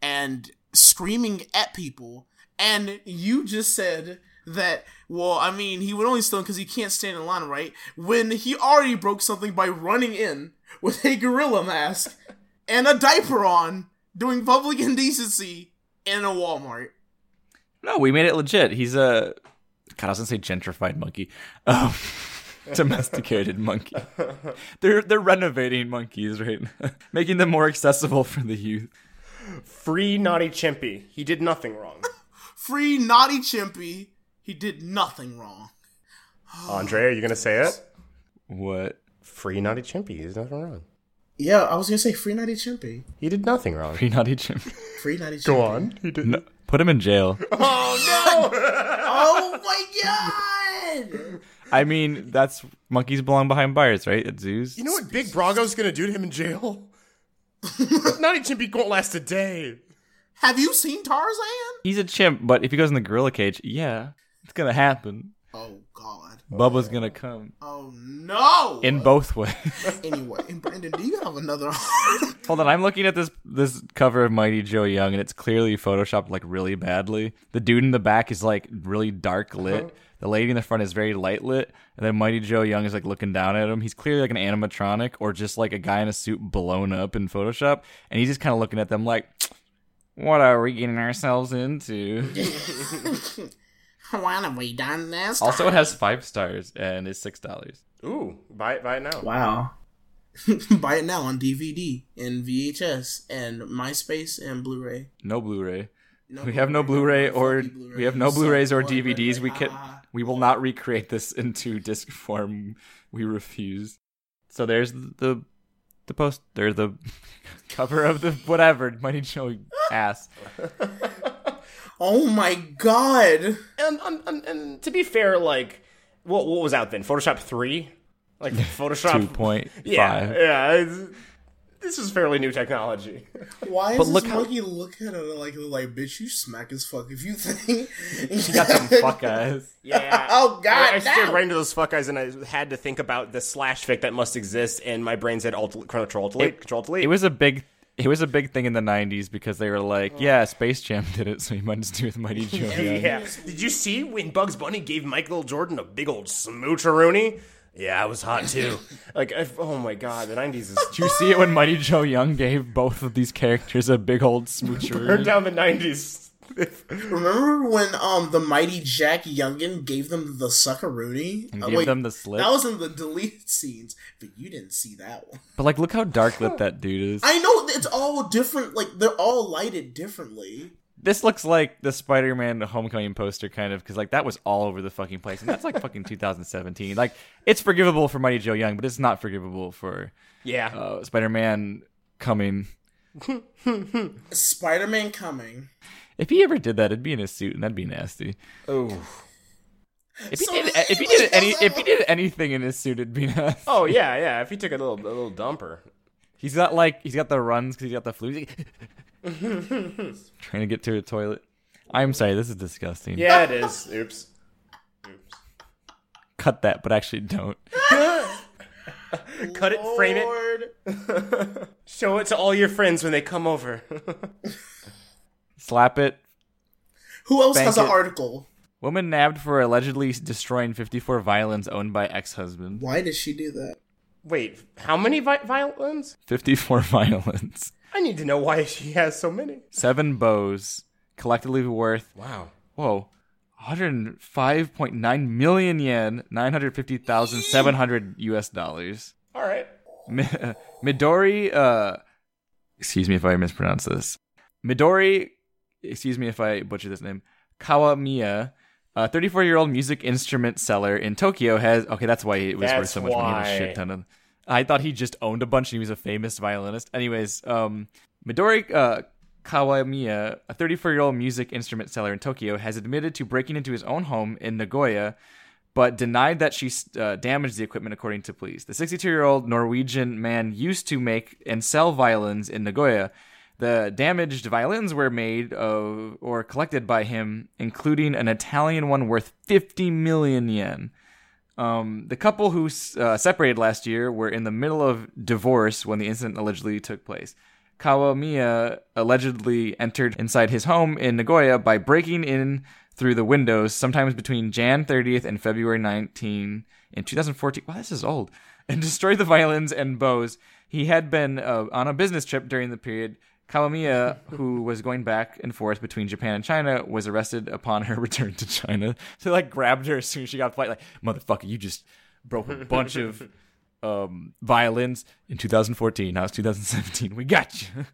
and screaming at people and you just said that well i mean he would only steal because he can't stand in line right when he already broke something by running in with a gorilla mask *laughs* and a diaper on doing public *laughs* indecency in a walmart No, we made it legit. He's a God. I was gonna say gentrified monkey, *laughs* um, domesticated monkey. They're they're renovating monkeys right making them more accessible for the youth. Free Naughty Chimpy. He did nothing wrong. free naughty chimpy he did nothing wrong *sighs* Andre, are you gonna say it? What? Free Naughty Chimpy. He did nothing wrong. yeah i was gonna say free naughty chimpy He did nothing wrong. Free naughty chimp. free naughty chimpy Go on. He did. No, put him in jail. *laughs* Oh no! *laughs* oh my god I mean, that's monkeys belong behind bars, right? At zoos. You know what Big Bronco's gonna do to him in jail? *laughs* Naughty Chimpy won't last a day. have you seen tarzan He's a chimp, but if he goes in the gorilla cage, yeah, it's gonna happen. oh god Bubba's gonna come oh no in both ways. *laughs* Anyway, and Brandon, do you have another? *laughs* Hold on, I'm looking at this this cover of Mighty Joe Young, and it's clearly photoshopped like really badly. The dude in the back is like really dark uh-huh. lit. The lady in the front is very light lit, and then Mighty Joe Young is like looking down at him. He's clearly like an animatronic or just like a guy in a suit blown up in Photoshop, and he's just kind of looking at them like, "What are we getting ourselves into?" *laughs* Why have we done this? also, it has five stars and is six dollars. Ooh, buy it, buy it now. wow. *laughs* Buy it now on DVD and VHS and MySpace and Blu-ray. No Blu-ray. we have no Blu-ray or Fuck you, we have no Blu-ray. Blu-rays or DVDs. We Blu-ray. can Ah. we will not recreate this *laughs* into disc form. We refuse. So there's the the post. There's the *laughs* cover of the whatever money Joe ass. Oh my god! And, and, and, and to be fair, like, what what was out then? Photoshop three, like *laughs* Photoshop Two point Yeah, five. yeah. this is fairly new technology. *laughs* Why But is look this how- monkey look at her like like bitch? You smack as fuck if you think *laughs* She got some fuck eyes. Yeah. Oh, God, I, I stared right into those fuck eyes, and I had to think about the slash fic that must exist, and my brain said alt control delete, control delete. It was a big. It was a big thing in the '90s because they were like, "Yeah, Space Jam did it, so you might just do it with Mighty *laughs* Joe." Young." yeah. Did you see when Bugs Bunny gave Michael Jordan a big old smoocheroonie? Yeah, I was hot too. *laughs* like, I, oh my god, the nineties is Did you see it when Mighty Joe Young gave both of these characters a big old burned smoocher? down the nineties. Remember when um the mighty Jack Youngin gave them the suckaroonie? And Uh, gave them the slip? That was in the deleted scenes, but you didn't see that one. But like, look how dark lit that dude is. I know it's all different. Like they're all lighted differently. this looks like the Spider-Man Homecoming poster, kind of, because like that was all over the fucking place, and that's like fucking 2017. Like, it's forgivable for Mighty Joe Young, but it's not forgivable for Yeah. uh, Spider-Man coming. *laughs* Spider Man coming. If he ever did that, it'd be in a suit, and that'd be nasty. oh. If he So did, if he did any, if he did anything in his suit, it'd be nasty. Oh yeah, yeah. If he took a little a little dumper. He's got like he's got the runs because he's got the flu. Like, *laughs* trying to get to a toilet. I'm sorry, this is disgusting. Yeah, it is. *laughs* Oops. Oops. Cut that, but actually don't. *laughs* Cut it, frame it, show it to all your friends when they come over. Slap it. Who else Bank has an article? Woman nabbed for allegedly destroying 54 violins owned by ex-husband. Why does she do that? Wait, how many vi- violins? 54 *laughs* violins. I need to know why she has so many. Seven bows, collectively worth Wow. whoa, 105.9 million yen, 950,700 US dollars. All right. Mi- Midori, uh, excuse me if I mispronounce this. Midori, excuse me if I butcher this name. Kawamiya, a 34 year old music instrument seller in Tokyo, has. Okay, that's why it was worth so much money. He had a why. shit ton of. I thought he just owned a bunch and he was a famous violinist. Anyways, um, Midori uh, Kawamiya, a 34 year old music instrument seller in Tokyo, has admitted to breaking into his own home in Nagoya but denied that she uh, damaged the equipment according to police. The 62 year old Norwegian man used to make and sell violins in Nagoya. The damaged violins were made of, or collected by him, including an Italian one worth 50 million yen. Um, the couple who uh, separated last year were in the middle of divorce when the incident allegedly took place. Kawamiya allegedly entered inside his home in Nagoya by breaking in through the windows, sometimes between Jan 30th and February 19 in 2014. Wow, this is old. *laughs* And destroyed the violins and bows. He had been uh, on a business trip during the period. Kawamiya, who was going back and forth between Japan and China, was arrested upon her *laughs* return to China. So, like, grabbed her as soon as she got off the flight, like, motherfucker, you just broke a bunch of *laughs* um, violins in 2014. Now it's 2017. We got you.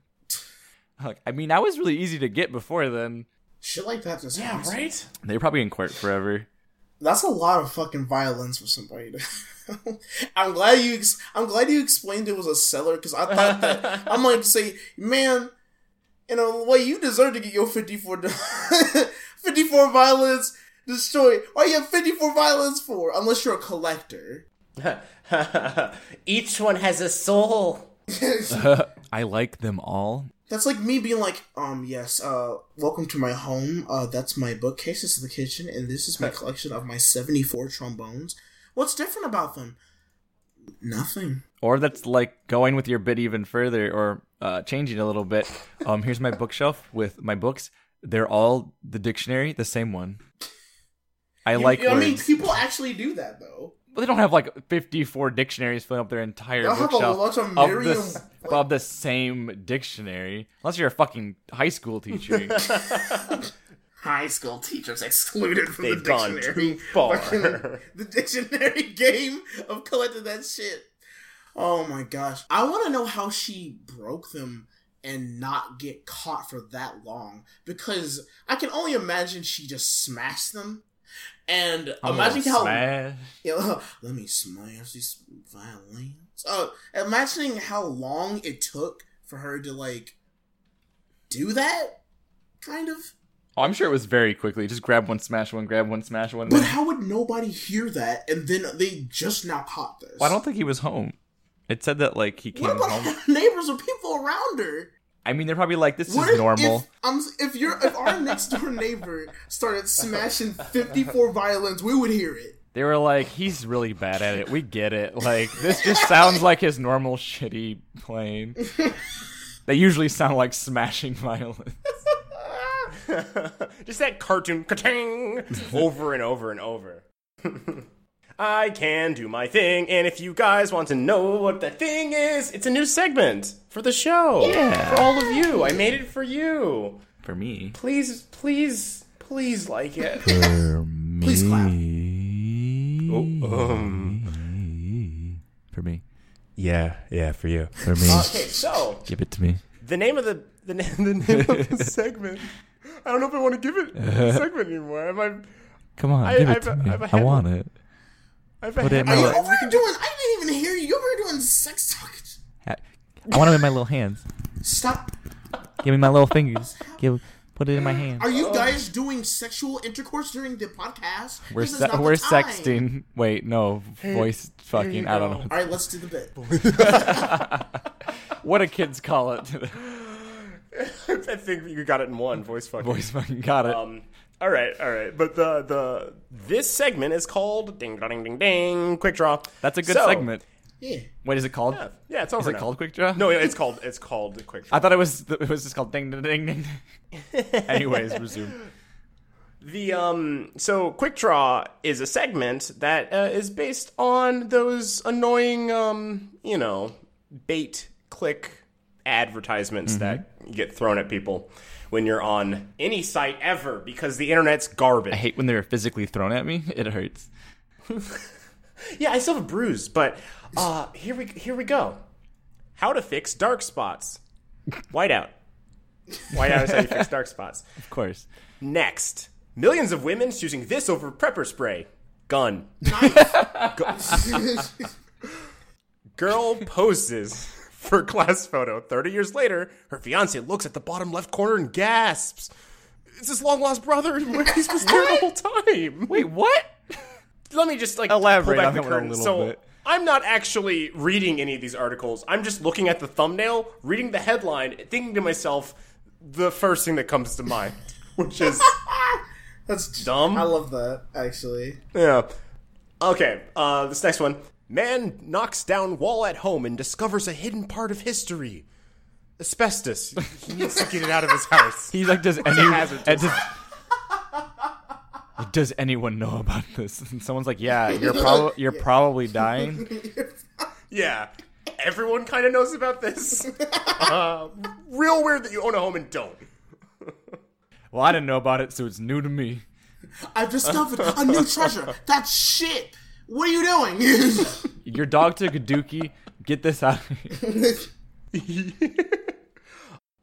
*laughs* like, I mean, that was really easy to get before then. Shit like that just Yeah, happens. right? They were probably in court forever. That's a lot of fucking violence for somebody to. *laughs* I'm glad you. Ex- I'm glad you explained it was a seller because I thought that *laughs* I'm like say, man, in a way you deserve to get your 54, do- *laughs* 54 violence destroyed. Why you have 54 violence for? Unless you're a collector. Each one has a soul. I like them all. That's like me being like, um, yes, uh, welcome to my home. Uh, that's my bookcase. This is the kitchen, and this is my collection of my 74 trombones. What's different about them? Nothing. Or that's like going with your bit even further or uh, changing a little bit. Um, here's my bookshelf with my books. They're all the dictionary, the same one. I You- like I words. mean, people actually do that though. But they don't have like 54 dictionaries filling up their entire They'll have a bookshelf bunch of of, Merriam- the, of the same dictionary. Unless you're a fucking high school teacher. *laughs* High school teachers excluded from They've the gone dictionary. too far. Fucking- the dictionary *laughs* game of collecting that shit. Oh my gosh. I want to know how she broke them and not get caught for that long because I can only imagine she just smashed them. And I'm imagine how smash. Yeah, *laughs* let me smash these violins. Uh, imagining how long it took for her to like do that, kind of. Oh, I'm sure it was very quickly. Just grab one, smash one, grab one, smash one. But how would nobody hear that? And then they just now caught this. Well, I don't think he was home. It said that like he came What about home. *laughs* neighbors or people around her? I mean, they're probably like, this What is if, normal. If, um, if you're if our *laughs* next door neighbor started smashing fifty four violins, we would hear it. They were like, he's really bad at it. We get it. Like, this just sounds *laughs* like his normal shitty playing. they usually sound like smashing violins. *laughs* Just that cartoon ka-ting, over and over and over. I can do my thing, and if you guys want to know what that thing is, it's a new segment for the show. Yeah. For all of you. I made it for you. For me. Please, please, please like it. For me. *laughs* Please clap. um, For me. yeah, yeah, for you. For me. Okay, so Give it to me. the name of the the, na- *laughs* the name of the *laughs* segment. I don't know if I want to give it a segment anymore. Am I? Come on, I- give I it have to a- me. I have a I headline. want it. I have a Put it in my Are you over here doing? I didn't even hear you. You over here doing sex talk? I want it in my little hands. Stop. Give me my little fingers. Give, put it in my hand. Are you guys doing sexual intercourse during the podcast? We're This is se- not the we're time. sexting. Wait, no, voice fucking. I don't know All right, let's do the bit. *laughs* what do kids call it. *laughs* I think you got it in one voice fucking. voice fucking got it. Um, all right, all right. But the the this segment is called ding ding ding ding quick draw. That's a good So- segment. Yeah. Wait, is it called? Yeah, yeah, it's over Is it now. called quick draw? No, it's called it's called quick draw. I thought it was it was just called ding ding ding ding. *laughs* Anyways, resume. The um so quick draw is a segment that uh, is based on those annoying um you know bait click advertisements that get thrown at people when you're on any site ever because the internet's garbage. I hate when they're physically thrown at me. *laughs* It hurts. *laughs* Yeah, I still have a bruise, but uh here we here we go. How to fix dark spots. Whiteout. Whiteout is how you fix dark spots. *laughs* Of course. Next, millions of women choosing this over pepper spray. Gun. Girl poses for class photo. 30 years later, her fiance looks at the bottom left corner and gasps. It's his long lost brother, *laughs* and he's was there the whole time. Wait, what? Let me just like Elaborate pull back on the that a curtain. little so bit. I'm not actually reading any of these articles. I'm just looking at the thumbnail, reading the headline, thinking to myself the first thing that comes to mind, *laughs* which is That's Dumb? I love that actually. Yeah. Okay, uh, this next one. Man knocks down wall at home and discovers a hidden part of history. Asbestos. He needs to get it out of his house. He's like, does any hazard uh, does, does anyone know about this? And someone's like, yeah, *laughs* you're probably you're probably dying. *laughs* Yeah. Everyone kind of knows about this. Uh, *laughs* real weird that you own a home and don't. Well, I didn't know about it, so it's new to me. I've discovered a new treasure. That's shit. What are you doing? *laughs* Your dog took a dookie. Get this out. of here. *laughs*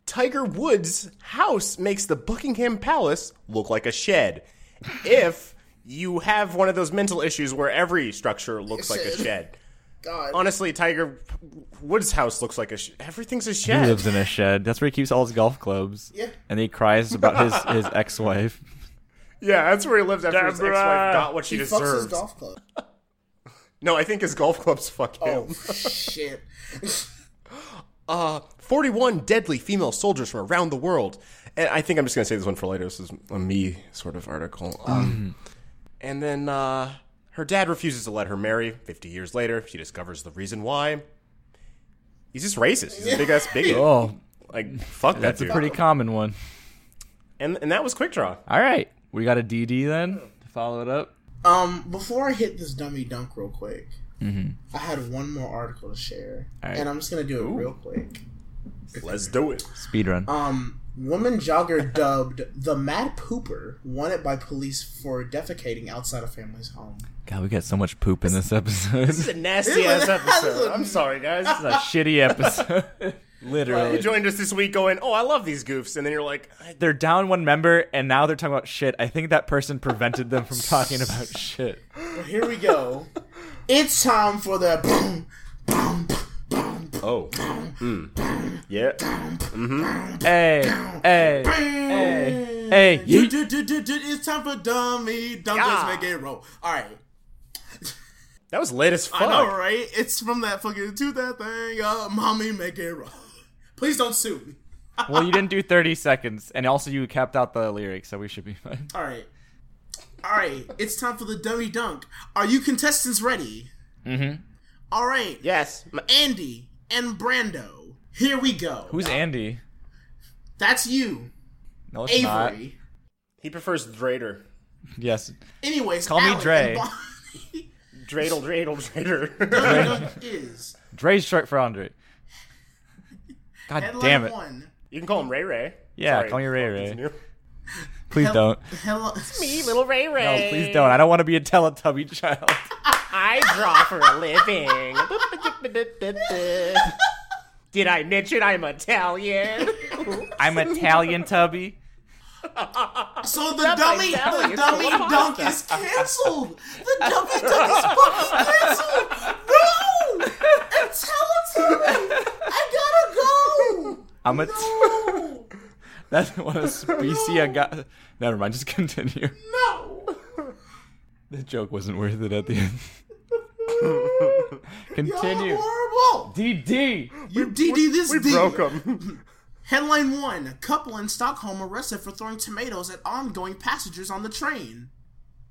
Tiger Woods' house makes the Buckingham Palace look like a shed. If you have one of those mental issues where every structure looks like a Shed. shed. God. Honestly, Tiger Woods' house looks like a sh- everything's a shed. He lives in a shed. That's where he keeps all his golf clubs. Yeah. And he cries about his, *laughs* his ex-wife. yeah, that's where he lives after his Deborah. ex-wife got what she he fucks his deserves. golf club. No, I think his golf clubs fuck him. Oh shit. *laughs* Uh, 41 deadly female soldiers from around the world. And I think I'm just going to say this one for later. This is a me sort of article. Um, and then uh, her dad refuses to let her marry. 50 years later, she discovers the reason why. He's just racist. He's a big ass bigot. *laughs* Oh, Like, fuck that that's a pretty common one. and, and that was Quick Draw. All right, we got a DD then to follow it up. Um, before I hit this dummy dunk real quick, I had one more article to share, Alright. and I'm just gonna do it real quick. Let's do it. Speed run. Um, woman jogger dubbed the Mad Pooper wanted by police for defecating outside a family's home. God, we got so much poop in this episode. This is a nasty ass *laughs* episode. I'm sorry, guys. It's a shitty episode. *laughs* You joined us this week going, oh, I love these goofs. And then you're like, They're down one member, and now they're talking about shit. I think that person prevented them from talking about shit. But here we go. it's time for the boom, boom, boom, oh. Yeah. Hey, hey, hey, hey. Du- yeet. du- du- du- du- It's time for dummy dunkers Yeah. make it roll. All right, That was lit as fuck. I know, right? It's from that fucking to that thing, uh, mommy make it roll. Please don't sue me. *laughs* Well, you didn't do 30 seconds, and also you kept out the lyrics, so we should be fine. All right, all right. It's time for the dummy dunk. Are you contestants ready? Mm-hmm. All right, Yes. Andy and Brando. Here we go. Who's Andy? That's you, No, it's not. He prefers Drader. Yes. Anyways, Call me Dre. and Bonnie- Dreidel, dreidel, drader. Dummy *laughs* dunk is Dre's short for Andre. God headline damn it. one. you can call him Ray Ray. Yeah, Sorry. call me Ray Ray. *laughs* Please Hel- don't. Hello. Me, little Ray Ray. No, please don't. I don't want to be a Teletubby child. *laughs* I draw for a living. *laughs* Did I mention I'm Italian? I'm Italian Tubby. So the That dummy, by Sally the dummy dunk is canceled. The dummy dunk is fucking canceled. No, it's Teletubby. I gotta go. I'm a. No, *laughs* That's what a species *laughs* I got. Never mind. Just continue. no. *laughs* The joke wasn't worth it at the end. Continue. Y'all continue. horrible. DD. You DD this We D. broke him. Headline one: Couple in Stockholm arrested for throwing tomatoes at ongoing passengers on the train.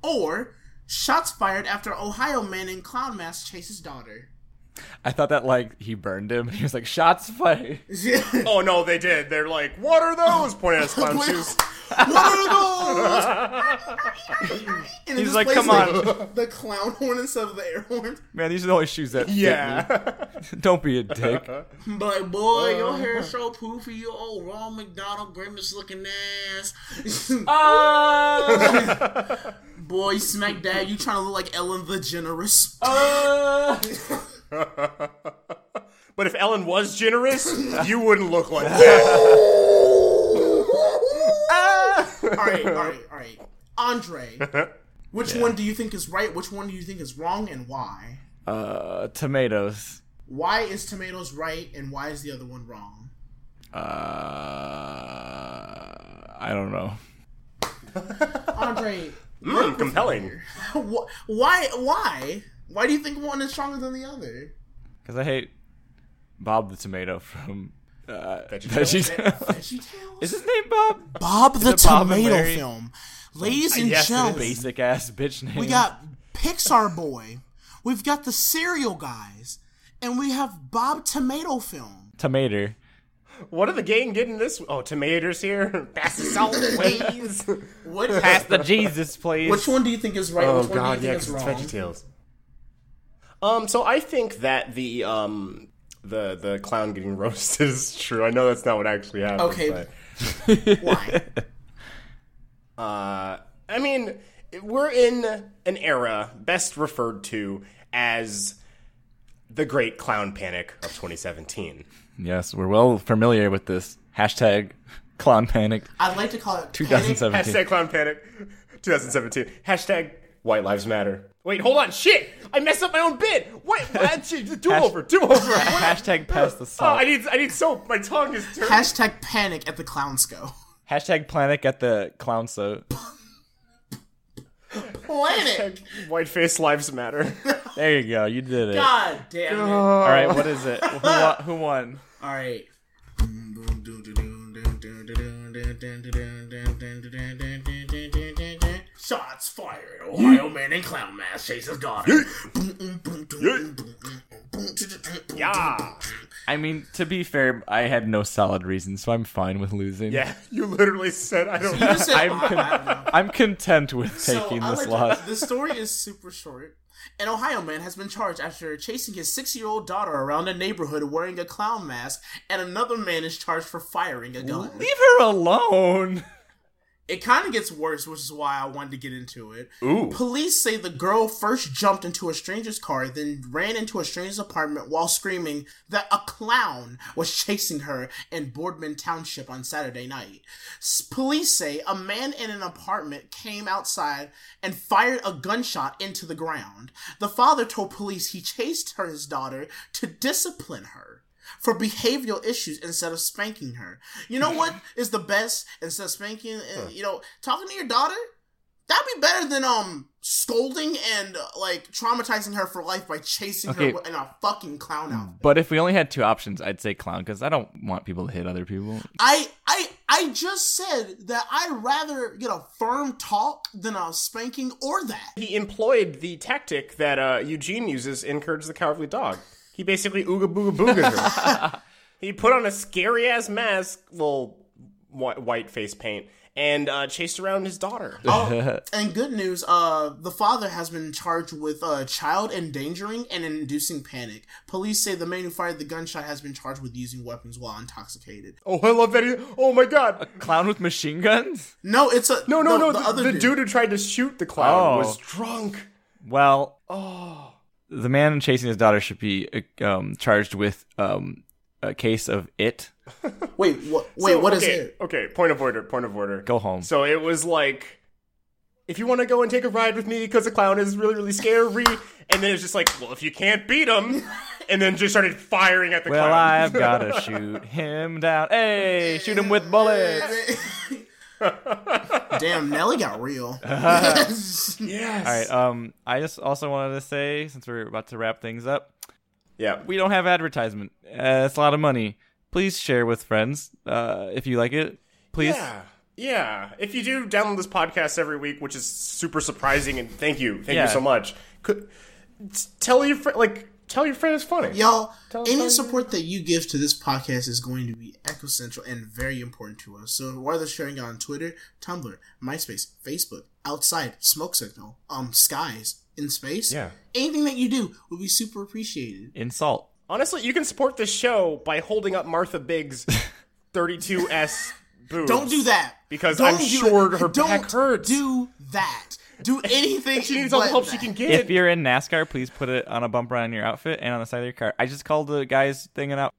Or shots fired after Ohio man in clown mask chases daughter. I thought that like he burned him. He was like shots fired. *laughs* oh no, they did. They're like, what are those? Pointing at his clown *laughs* shoes. what are those? *laughs* And He's like, "Come on." the clown horn instead of the air horn. Man, these are the only shoes that fit Yeah. me. Don't be a dick. But boy, your uh. hair so poofy, you old Ronald McDonald grimace looking ass. Uh. boy, smack dad, you trying to look like Ellen DeGeneres. Uh. *laughs* but if Ellen was generous, *laughs* you wouldn't look like *laughs* that. all right, all right, all right. Andre, which one do you think is right? Which one do you think is wrong, and why? Uh, tomatoes. Why is tomatoes right, and why is the other one wrong? Uh, I don't know. Andre, Mm, compelling. why, why, why do you think one is stronger than the other? Because I hate Bob the Tomato from uh, VeggieTales? VeggieTales. VeggieTales? Is his name Bob? Bob the it Bob and Tomato film. Ladies and Yes, gentlemen, Basic ass bitch name. we got Pixar Boy, we've got the Cereal Guys, and we have Bob Tomato film. Tomato. What are the gang getting this? Oh, tomatoes here. *laughs* Pass the salt, please. What, Pass the Jesus, please. which one do you think is right? Oh which one god, do you yeah, think 'cause is it's wrong? VeggieTales. Um, so I think that the um the the clown getting *laughs* roasted is true. I know that's not what actually happened. Okay. but, *laughs* Why? uh, I mean, we're in an era best referred to as the Great Clown Panic of 2017. Yes, we're well familiar with this hashtag clown panic I'd like to call it 2017. Hashtag Clown Panic 2017. Hashtag White Lives Matter. Wait, hold on. Shit! I messed up my own bit. Wait, what? *laughs* do over. Do over. *laughs* Hashtag pass the Oh, salt. I need I need soap. My tongue is Panic. turning. Hashtag panic at the Clownsco. hashtag panic at the clown so. Planet. Whiteface lives matter. *laughs* There you go. You did it. God damn it. All right, what is it? Who, won? who won? All right. Shots fired. Ohio man in clown mask chases daughter. yeah. I mean, to be fair, I had no solid reason, so I'm fine with losing. Yeah. You literally said I don't. You just said, I'm "Oh, I don't know." I'm content with taking I this like- loss. The story is super short. An Ohio man has been charged after chasing his six-year-old daughter around a neighborhood wearing a clown mask, and another man is charged for firing a gun. Leave her alone. It kind of gets worse, which is why I wanted to get into it. Ooh. Police say the girl first jumped into a stranger's car, then ran into a stranger's apartment while screaming that a clown was chasing her in Boardman Township on Saturday night. Police say a man in an apartment came outside and fired a gunshot into the ground. The father told police he chased her, his daughter to discipline her for behavioral issues instead of spanking her. You know what *laughs* is the best instead of spanking? uh, You know, talking to your daughter. That'd be better than um scolding and uh, like traumatizing her for life by chasing Okay. her in a fucking clown outfit. But if we only had two options, I'd say clown because I don't want people to hit other people. I I I just said that I'd rather get a firm talk than a spanking or that. He employed the tactic that uh, Eugene uses in Courage the Cowardly Dog. He basically ooga booga booga her. *laughs* he put on a scary ass mask, well, whi- white face paint, and uh, chased around his daughter. Oh, *laughs* and good news, uh, the father has been charged with uh, child endangering and inducing panic. Police say the man who fired the gunshot has been charged with using weapons while intoxicated. Oh, I love that. He, oh my god. A clown with machine guns? No, it's a No, no, no. The, The, other the dude. dude who tried to shoot the clown Oh. was drunk. Well, oh, the man chasing his daughter should be uh, um, charged with um, a case of it. *laughs* Wait, what? Wait, So, what is okay, it? Okay, point of order. Point of order. Go home. So it was like, if you want to go and take a ride with me because the clown is really, really scary, and then it's just like, well, if you can't beat him, *laughs* and then just started firing at the Well, clown. I've gotta *laughs* shoot him down. Hey, shoot him with bullets. *laughs* Damn, Nelly got real. *laughs* *laughs* yes. All right. Um, I just also wanted to say, since we're about to wrap things up, Yeah. we don't have advertisement. Uh, it's a lot of money. Please share with friends uh, if you like it. Please. Yeah. Yeah. If you do download this podcast every week, which is super surprising, and thank you, thank Yeah. you so much. Could tell your friend, like, tell your friend it's funny. Y'all, Tell- any tell- support that you give to this podcast is going to be ecocentral and very important to us. So whether sharing it on Twitter, Tumblr, MySpace, Facebook, outside, smoke signal, um, skies, in space, Yeah. anything that you do will be super appreciated. Insult. Honestly, you can support this show by holding up Martha Biggs' *laughs* 32S boobs. Don't do that Because Don't I'm sure it. her Don't back hurts. Do that. Do anything. She needs all the but help she can get. If you're in NASCAR, please put it on a bumper on your outfit and on the side of your car. I just called the guy's thing an out.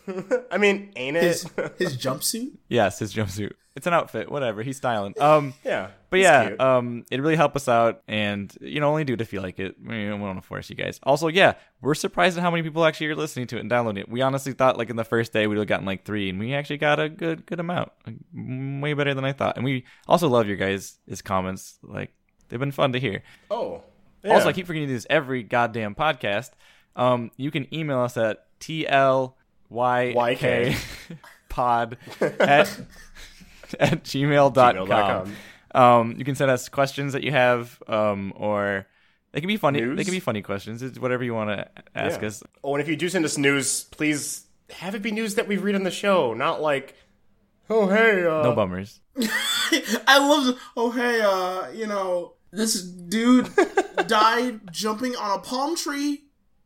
*laughs* I mean, ain't it? His, his jumpsuit. Yes, his jumpsuit. It's an outfit. Whatever. He's styling. Um. *laughs* yeah. But yeah, cute. um, it really helped us out, and you know, only do it if you like it. We don't want to force you guys. Also, yeah, we're surprised at how many people actually are listening to it and downloading it. We honestly thought, like in the first day, we'd have gotten like three, and we actually got a good, good amount, like, way better than I thought. And we also love your guys' his comments. Like they've been fun to hear. oh. Also, I keep forgetting to do this every goddamn podcast. Um, you can email us at tlyyk YK. *laughs* pod at *laughs* at gmail.com. Gmail.com. Um, you can send us questions that you have, um, or they can be funny. News? They can be funny questions. It's whatever you want to ask Yeah. us. Oh, and if you do send us news, please have it be news that we read on the show, not like, oh hey, uh, No bummers. *laughs* I love. Oh hey, uh, you know, this dude died jumping on a palm tree,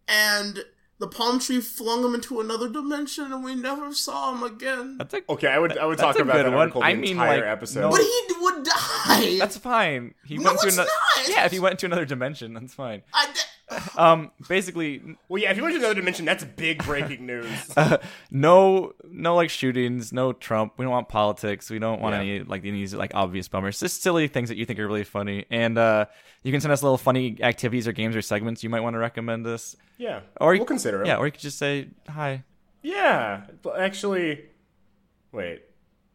and the palm tree flung him into another dimension, and we never saw him again. That's a, Okay, I would I would talk about good that one. article the I mean, entire like, episode. no- But he would die. that's fine. He No, went to it's another. not. Yeah, if he went to another dimension, that's fine. I d- *laughs* Um, basically, well, yeah, if you went to another dimension, that's big breaking news. *laughs* no no like shootings no trump we don't want politics we don't want Yeah. any like any like obvious bummers just silly things that you think are really funny and uh you can send us little funny activities or games or segments you might want to recommend us yeah, or you, we'll consider it. yeah or you could just say hi yeah. Actually, wait,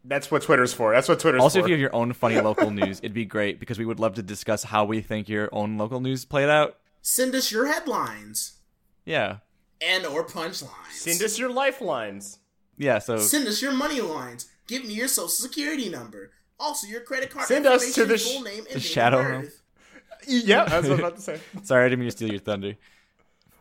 that's what Twitter's for. That's what Twitter's for. also for. if you have your own funny *laughs* local news it'd be great because we would love to discuss how we think your own local news played out send us your headlines yeah and or punchlines. Send us your lifelines. yeah so Send us your money lines. Give me your social security number. Also, your credit card Send us information, to the full sh- name, and the date of shadow birth. realm. Yeah, that's what I'm about to say. *laughs* Sorry, I didn't mean to steal your thunder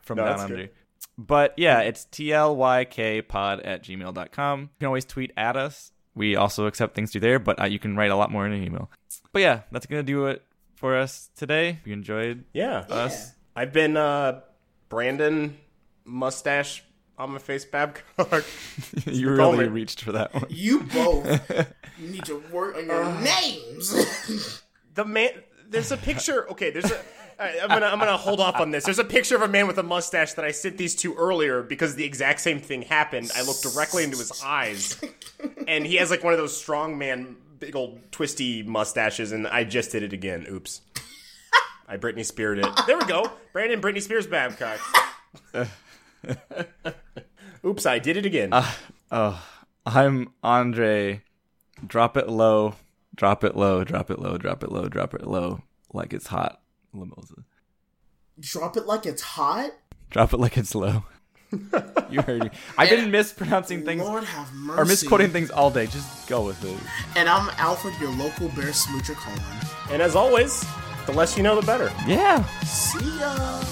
from No, down that's under. good. But yeah, it's tlykpod at gmail.com. You can always tweet at us. We also accept things through there, but uh, you can write a lot more in an email. But yeah, that's going to do it for us today. You enjoyed Yeah. us, I've been uh, Brandon Mustache on my face Babcock. *laughs* you really me. reached for that one. You both *laughs* need to work on your names. *laughs* the man. There's a picture. Okay, there's a. I- I'm gonna I'm gonna hold off on this. There's a picture of a man with a mustache that I sent these to earlier because the exact same thing happened. I looked directly into his eyes, and he has like one of those strong man, big old twisty mustaches, and I just did it again. Oops. I Britney Speared it. There we go. Brandon Britney Spears Babcock. Oops, I did it again. Uh, oh, I'm Andre. Drop it low, drop it low, drop it low, drop it low, drop it low, like it's hot. LaMilza. Drop it like it's hot. Drop it like it's low. *laughs* you heard me. I've been mispronouncing things Lord have mercy. or misquoting things all day. Just go with it. And I'm Alfred, your local bear smoocher Coleman. and as always, the less you know, the better. Yeah. See ya.